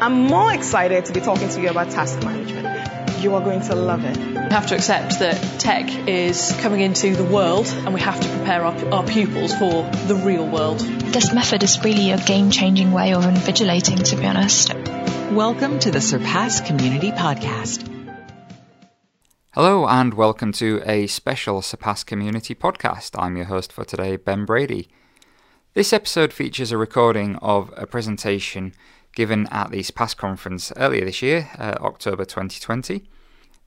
I'm more excited to be talking to you about task management. You are going to love it. We have to accept that tech is coming into the world and we have to prepare our, our pupils for the real world. This method is really a game changing way of invigilating, to be honest. Welcome to the Surpass Community Podcast. Hello, and welcome to a special Surpass Community podcast. I'm your host for today, Ben Brady. This episode features a recording of a presentation given at the Surpass conference earlier this year, uh, October 2020.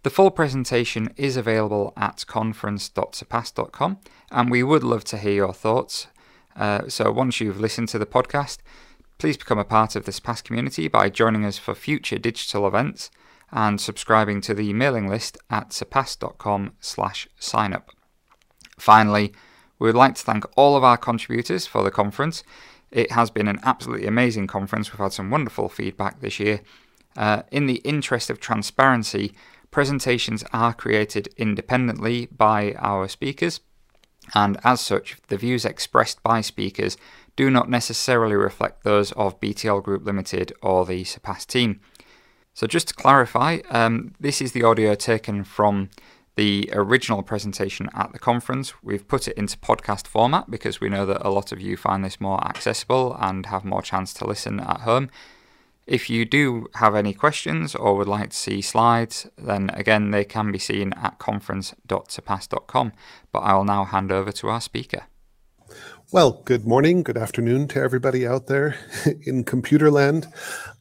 The full presentation is available at conference.surpass.com, and we would love to hear your thoughts. Uh, so once you've listened to the podcast, please become a part of the Surpass community by joining us for future digital events and subscribing to the mailing list at surpass.com slash signup. Finally, we would like to thank all of our contributors for the conference. It has been an absolutely amazing conference. We've had some wonderful feedback this year. Uh, in the interest of transparency, presentations are created independently by our speakers, and as such, the views expressed by speakers do not necessarily reflect those of BTL Group Limited or the Surpass team. So, just to clarify, um, this is the audio taken from the original presentation at the conference. We've put it into podcast format because we know that a lot of you find this more accessible and have more chance to listen at home. If you do have any questions or would like to see slides, then again, they can be seen at conference.surpass.com. But I will now hand over to our speaker. Well, good morning, good afternoon to everybody out there in computer land.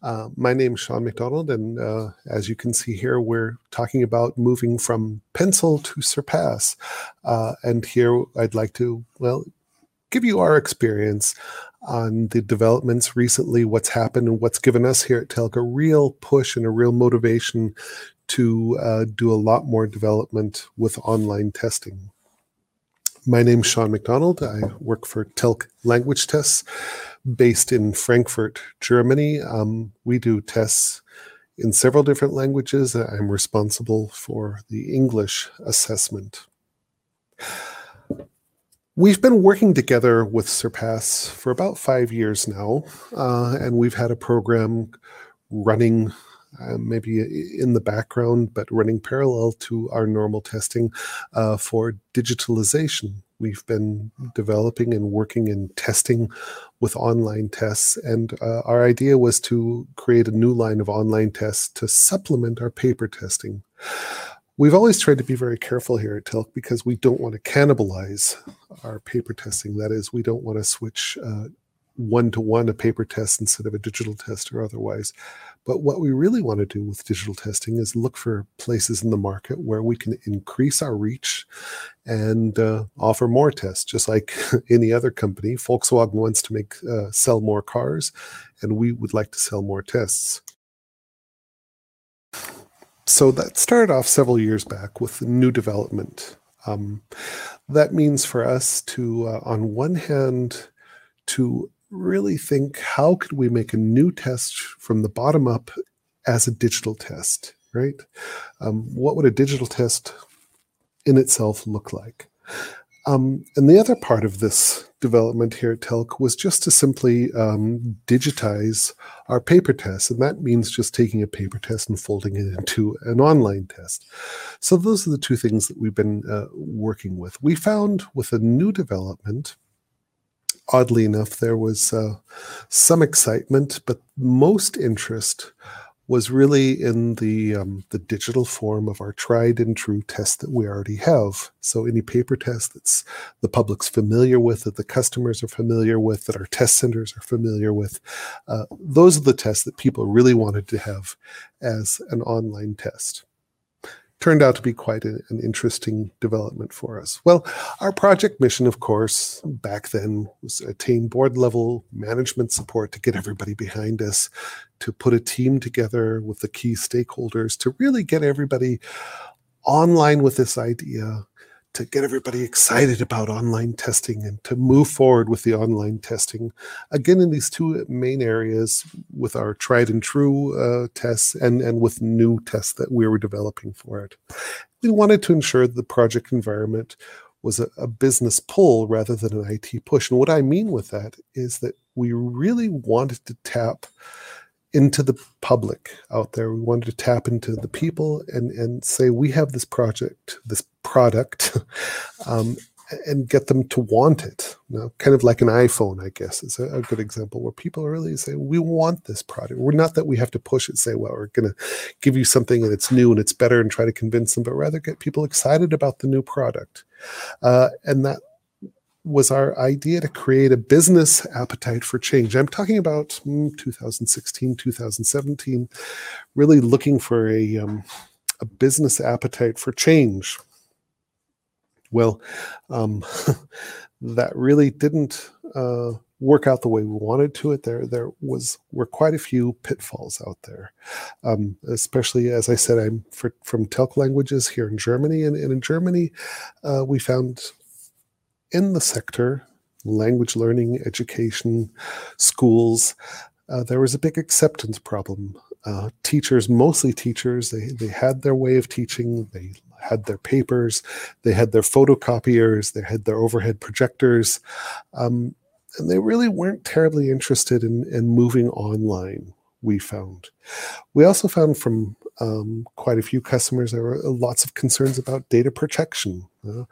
Uh, my name is Sean McDonald, and uh, as you can see here, we're talking about moving from pencil to surpass. Uh, and here I'd like to, well, give you our experience on the developments recently, what's happened, and what's given us here at TELC a real push and a real motivation to uh, do a lot more development with online testing. My name is Sean McDonald. I work for TELC Language Tests based in Frankfurt, Germany. Um, we do tests in several different languages. I'm responsible for the English assessment. We've been working together with Surpass for about five years now, uh, and we've had a program running uh, maybe in the background, but running parallel to our normal testing uh, for digitalization. We've been developing and working and testing with online tests, and uh, our idea was to create a new line of online tests to supplement our paper testing. We've always tried to be very careful here at TELC because we don't want to cannibalize our paper testing. That is, we don't want to switch one to one a paper test instead of a digital test or otherwise. But what we really want to do with digital testing is look for places in the market where we can increase our reach and uh, offer more tests. Just like any other company, Volkswagen wants to make uh, sell more cars, and we would like to sell more tests. So that started off several years back with new development. Um, that means for us to, uh, on one hand, to really think how could we make a new test from the bottom up as a digital test, right? Um, what would a digital test in itself look like? Um, and the other part of this development here at TELC was just to simply um, digitize our paper test. And that means just taking a paper test and folding it into an online test. So those are the two things that we've been uh, working with. We found with a new development, oddly enough, there was uh, some excitement, but most interest was really in the um, the digital form of our tried and true test that we already have. So any paper test that's the public's familiar with, that the customers are familiar with, that our test centers are familiar with, uh, those are the tests that people really wanted to have as an online test turned out to be quite a, an interesting development for us. Well, our project mission, of course, back then was attain board level management support to get everybody behind us, to put a team together with the key stakeholders to really get everybody online with this idea to get everybody excited about online testing and to move forward with the online testing. Again, in these two main areas with our tried and true uh, tests and, and with new tests that we were developing for it. We wanted to ensure the project environment was a, a business pull rather than an IT push. And what I mean with that is that we really wanted to tap into the public out there. We wanted to tap into the people and and say we have this project, this product, um, and get them to want it. You know, kind of like an iPhone, I guess, is a, a, good example where people really say, we want this product. We're not that we have to push it, say, well, we're going to give you something and it's new and it's better and try to convince them, but rather get people excited about the new product. Uh, and that was our idea to create a business appetite for change. I'm talking about mm, 2016, 2017, really looking for a, um, a business appetite for change well, um, that really didn't uh, work out the way we wanted to. It there there was were quite a few pitfalls out there, um, especially as I said, I'm for, from TELC languages here in Germany, and, and in Germany, uh, we found in the sector language learning, education, schools. Uh, there was a big acceptance problem. Uh, teachers, mostly teachers, they, they had their way of teaching. They had their papers, they had their photocopiers, they had their overhead projectors, um, and they really weren't terribly interested in, in moving online. We found. We also found from um, quite a few customers there were lots of concerns about data protection. Uh,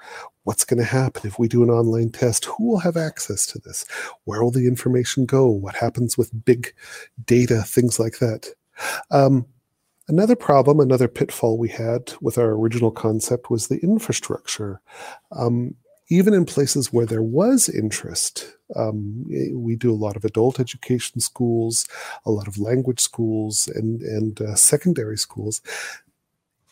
what's going to happen if we do an online test? Who will have access to this? Where will the information go? What happens with big data? Things like that. Um, Another problem, another pitfall we had with our original concept was the infrastructure. Um, even in places where there was interest, um, eh, we do a lot of adult education schools, a lot of language schools, and and uh, secondary schools.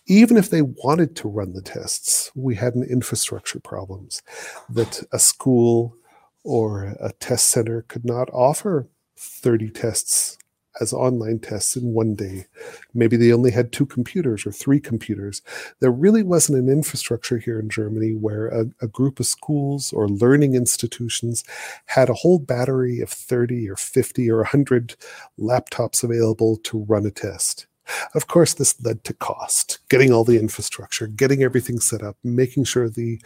Even if they wanted to run the tests, we had an infrastructure problems that a school or a test center could not offer 30 tests as online tests in one day. Maybe they only had two computers or three computers. There really wasn't an infrastructure here in Germany where a, a, group of schools or learning institutions had a whole battery of 30 or 50 or 100 laptops available to run a test. Of course, this led to cost, getting all the infrastructure, getting everything set up, making sure the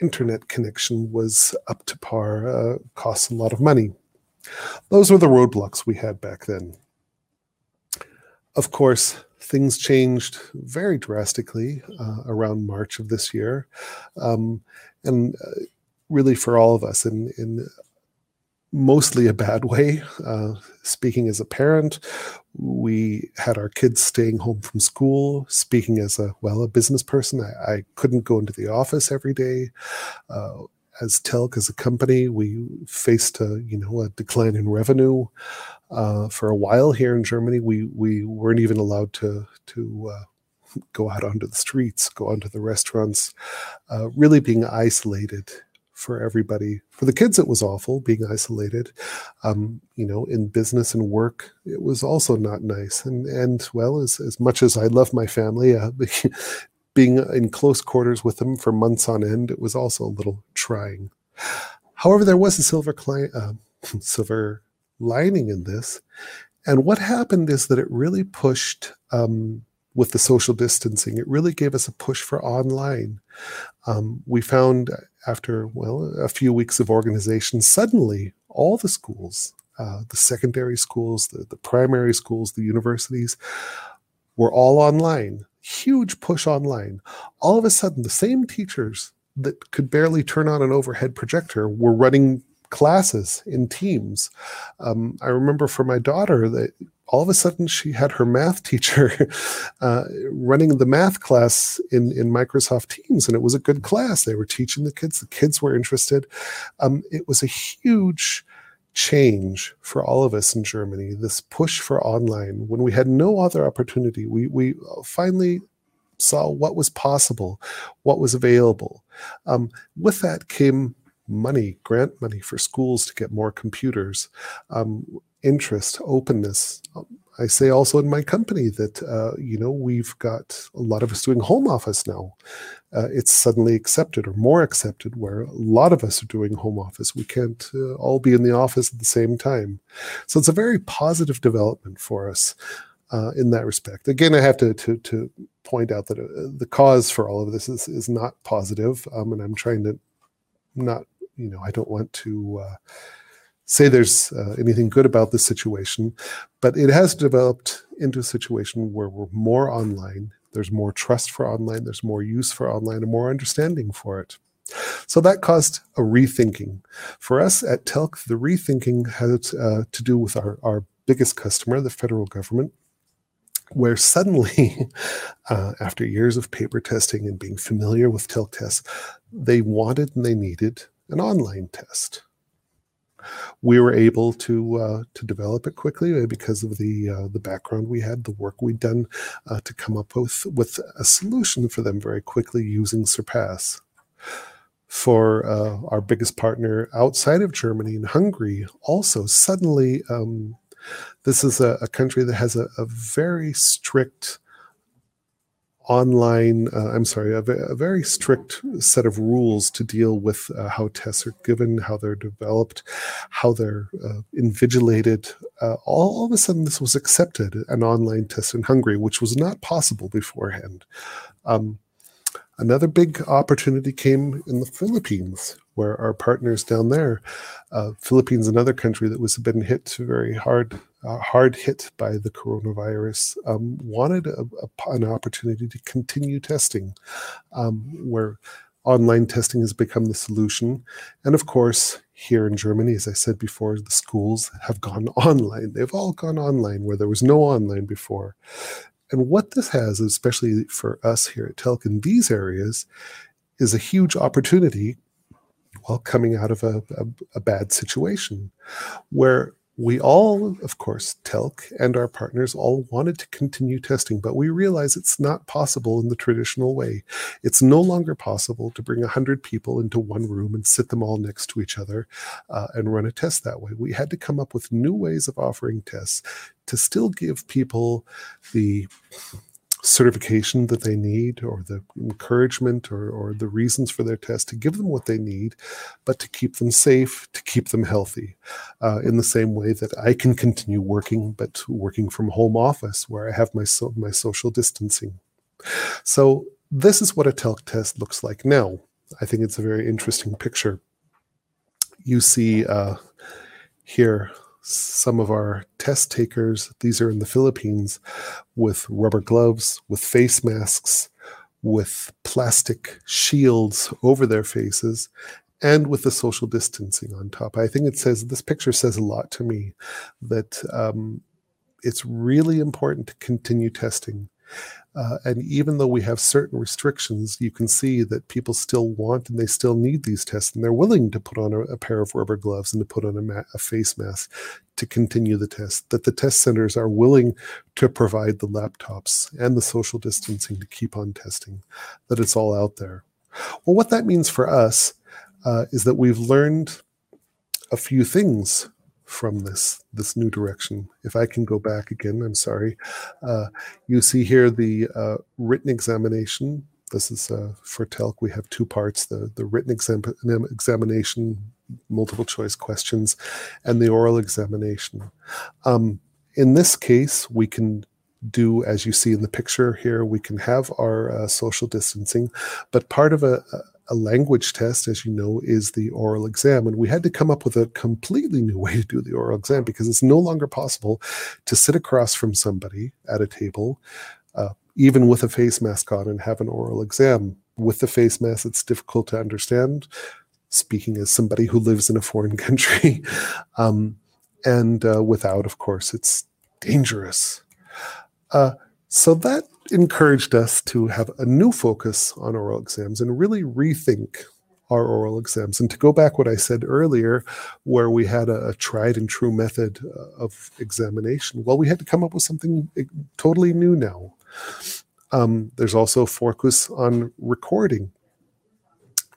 internet connection was up to par, uh, costs a lot of money. Those were the roadblocks we had back then. Of course, things changed very drastically uh, around March of this year. Um, and uh, really for all of us in, in mostly a bad way. Uh, speaking as a parent, we had our kids staying home from school. Speaking as a well, a business person, I, I couldn't go into the office every day. Uh, as TELC as a company, we faced a you know a decline in revenue uh, for a while here in Germany. We we weren't even allowed to to uh, go out onto the streets, go onto the restaurants, uh, really being isolated for everybody. For the kids, it was awful being isolated. Um, you know, in business and work, it was also not nice. And and well, as as much as I love my family, uh, being in close quarters with them for months on end, it was also a little trying. However, there was a silver cli- uh, silver lining in this, and what happened is that it really pushed um, with the social distancing. It really gave us a push for online. Um, we found after well a few weeks of organization, suddenly all the schools, uh, the secondary schools, the, the primary schools, the universities, were all online huge push online. All of a sudden, the same teachers that could barely turn on an overhead projector were running classes in teams. Um, I remember for my daughter that all of a sudden she had her math teacher uh, running the math class in, in Microsoft Teams, and it was a good class. They were teaching the kids, the kids were interested. Um, it was a huge change for all of us in Germany, this push for online, when we had no other opportunity, we, we finally saw what was possible, what was available. Um, with that came money, grant money for schools to get more computers, um, interest, openness, I say also in my company that uh, you know we've got a lot of us doing home office now. Uh, it's suddenly accepted or more accepted, where a lot of us are doing home office. We can't uh, all be in the office at the same time, so it's a very positive development for us uh, in that respect. Again, I have to to, to point out that uh, the cause for all of this is is not positive, um, and I'm trying to not you know I don't want to uh, say there's uh, anything good about the situation, but it has developed into a situation where we're more online. There's more trust for online, there's more use for online, and more understanding for it. So that caused a rethinking. For us at TELC, the rethinking had uh, to do with our, our biggest customer, the federal government, where suddenly, uh, after years of paper testing and being familiar with TELC tests, they wanted and they needed an online test. We were able to uh, to develop it quickly because of the uh, the background we had, the work we'd done uh, to come up with with a solution for them very quickly using Surpass. For uh, our biggest partner outside of Germany and Hungary, also suddenly, um, this is a, a, country that has a, a very strict online, uh, I'm sorry, a, a, very strict set of rules to deal with uh, how tests are given, how they're developed, how they're uh, invigilated. Uh, all, all, of a sudden, this was accepted, an online test in Hungary, which was not possible beforehand. Um, Another big opportunity came in the Philippines, where our partners down there, uh, Philippines, another country that was been hit very hard, uh, hard hit by the coronavirus, um, wanted a, a, an opportunity to continue testing, um, where online testing has become the solution. And of course, here in Germany, as I said before, the schools have gone online. They've all gone online where there was no online before. And what this has, especially for us here at TELC in these areas, is a huge opportunity while coming out of a, a, a bad situation where we all, of course, TELC and our partners all wanted to continue testing, but we realize it's not possible in the traditional way. It's no longer possible to bring 100 people into one room and sit them all next to each other uh, and run a test that way. We had to come up with new ways of offering tests to still give people the certification that they need or the encouragement or, or the reasons for their test to give them what they need but to keep them safe to keep them healthy uh, in the same way that i can continue working but working from home office where i have my, so, my social distancing. So this is what a TELC test looks like. Now i think it's a very interesting picture. You see uh, here some of our test takers, these are in the Philippines, with rubber gloves, with face masks, with plastic shields over their faces, and with the social distancing on top. I think it says this picture says a lot to me that um, it's really important to continue testing. Uh, and even though we have certain restrictions, you can see that people still want and they still need these tests, and they're willing to put on a, a pair of rubber gloves and to put on a, ma- a, face mask to continue the test. That the test centers are willing to provide the laptops and the social distancing to keep on testing, that it's all out there. Well, what that means for us uh, is that we've learned a few things from this this new direction. If I can go back again, I'm sorry. Uh, you see here the uh, written examination. This is uh, for TELC. We have two parts: the the written exam- examination, multiple choice questions, and the oral examination. Um, in this case, we can do as you see in the picture here. We can have our uh, social distancing, but part of a, a a language test, as you know, is the oral exam. And we had to come up with a completely new way to do the oral exam because it's no longer possible to sit across from somebody at a table, uh, even with a face mask on, and have an oral exam. With the face mask, it's difficult to understand, speaking as somebody who lives in a foreign country. um, and uh, without, of course, it's dangerous. Uh, so that encouraged us to have a new focus on oral exams and really rethink our oral exams. And to go back what I said earlier, where we had a, a, tried and true method uh, of examination, well, we had to come up with something eh, totally new now. Um, there's also focus on recording.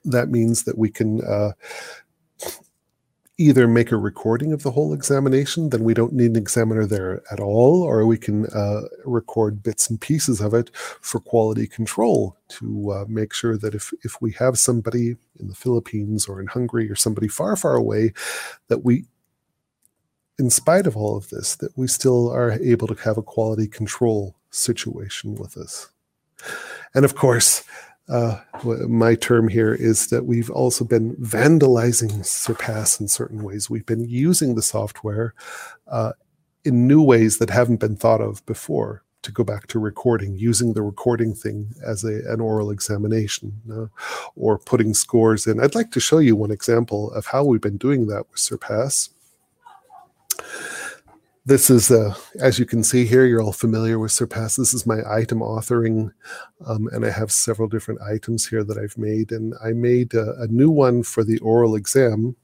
That means that we can uh, either make a recording of the whole examination, then we don't need an examiner there at all, or we can uh, record bits and pieces of it for quality control to uh, make sure that if, if we have somebody in the Philippines or in Hungary or somebody far, far away, that we, in spite of all of this, that we still are able to have a quality control situation with us. And of course, uh, my term here is that we've also been vandalizing Surpass in certain ways. We've been using the software uh, in new ways that haven't been thought of before. To go back to recording, using the recording thing as a, an oral examination uh, or putting scores in. I'd like to show you one example of how we've been doing that with Surpass. This is, uh, as you can see here, you're all familiar with Surpass. This is my item authoring, um, and I have several different items here that I've made. And I made a, a new one for the oral exam.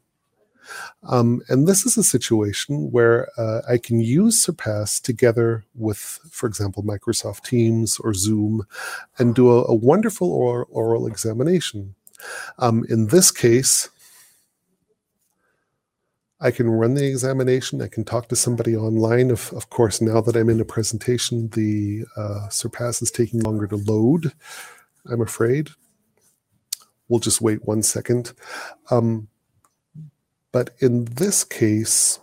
Um, and this is a situation where uh, I can use Surpass together with, for example, Microsoft Teams or Zoom and do a, a wonderful oral, oral examination. Um, in this case, I can run the examination. I can talk to somebody online. Of, of course, now that I'm in a presentation, the uh, Surpass is taking longer to load, I'm afraid. We'll just wait one second. Um, but in this case,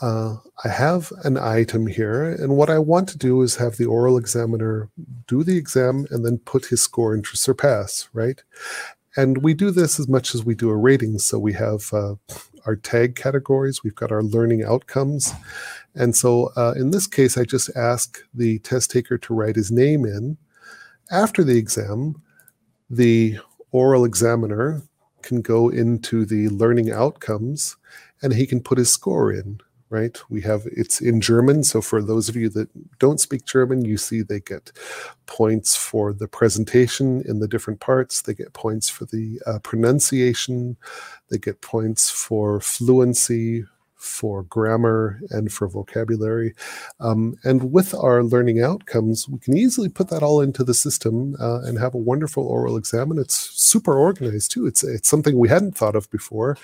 uh, I have an item here, and what I want to do is have the oral examiner do the exam and then put his score into Surpass, right? And we do this as much as we do a rating. So we have uh, our tag categories, we've got our learning outcomes. And so uh, in this case, I just ask the test taker to write his name in. After the exam, the oral examiner can go into the learning outcomes and he can put his score in right? We have it's in German. So for those of you that don't speak German, you see they get points for the presentation in the different parts. They get points for the uh, pronunciation. They get points for fluency, for grammar and for vocabulary. Um, and with our learning outcomes, we can easily put that all into the system uh, and have a wonderful oral exam. And it's super organized too. It's it's something we hadn't thought of before.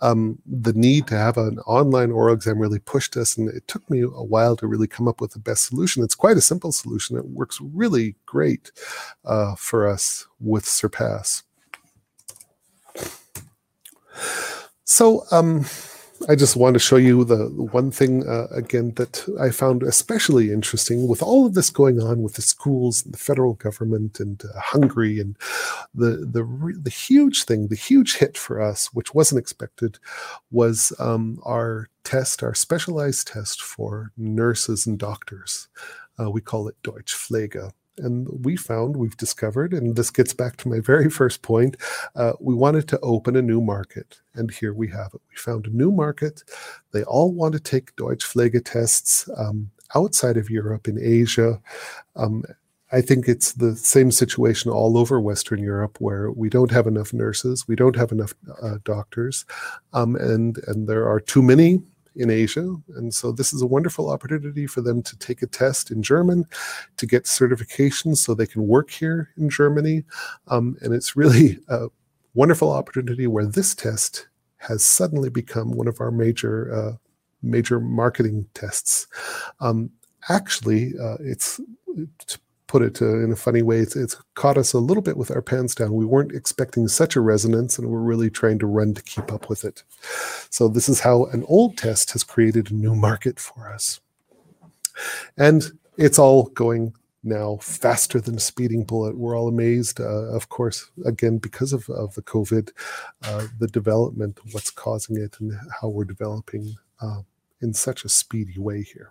Um, the need to have an online oral exam really pushed us, and it took me a while to really come up with the best solution. It's quite a simple solution. It works really great uh, for us with Surpass. So, um, I just want to show you the one thing uh, again that I found especially interesting with all of this going on with the schools, and the federal government, and uh, Hungary, and the the the huge thing, the huge hit for us, which wasn't expected, was um, our test, our specialized test for nurses and doctors. Uh, we call it Deutsch Pflege. And we found, we've discovered, and this gets back to my very first point, uh, we wanted to open a new market. And here we have it. We found a new market. They all want to take Deutsch Pflege tests um, outside of Europe, in Asia. Um, I think it's the same situation all over Western Europe, where we don't have enough nurses, we don't have enough uh, doctors, um, and and there are too many in Asia. And so this is a wonderful opportunity for them to take a test in German to get certification so they can work here in Germany. Um, and it's really a wonderful opportunity where this test has suddenly become one of our major uh, major marketing tests. Um, actually, uh, it's put it uh, in a funny way, it's, it's, caught us a little bit with our pants down. We weren't expecting such a resonance, and we're really trying to run to keep up with it. So, this is how an old test has created a new market for us. And it's all going now faster than a speeding bullet. We're all amazed, uh, of course, again, because of, of the COVID, uh, the development, what's causing it, and how we're developing uh, in such a speedy way here.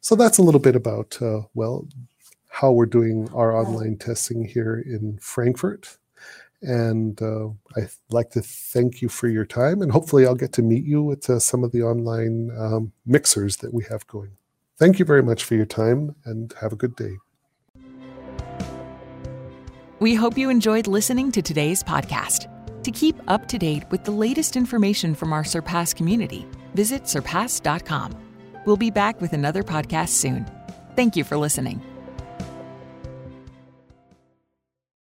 So that's a little bit about, uh, well, how we're doing our online testing here in Frankfurt. And uh, I'd like to thank you for your time, and hopefully, I'll get to meet you at uh, some of the online um, mixers that we have going. Thank you very much for your time, and have a good day. We hope you enjoyed listening to today's podcast. To keep up to date with the latest information from our Surpass community, visit surpass.com. We'll be back with another podcast soon. Thank you for listening.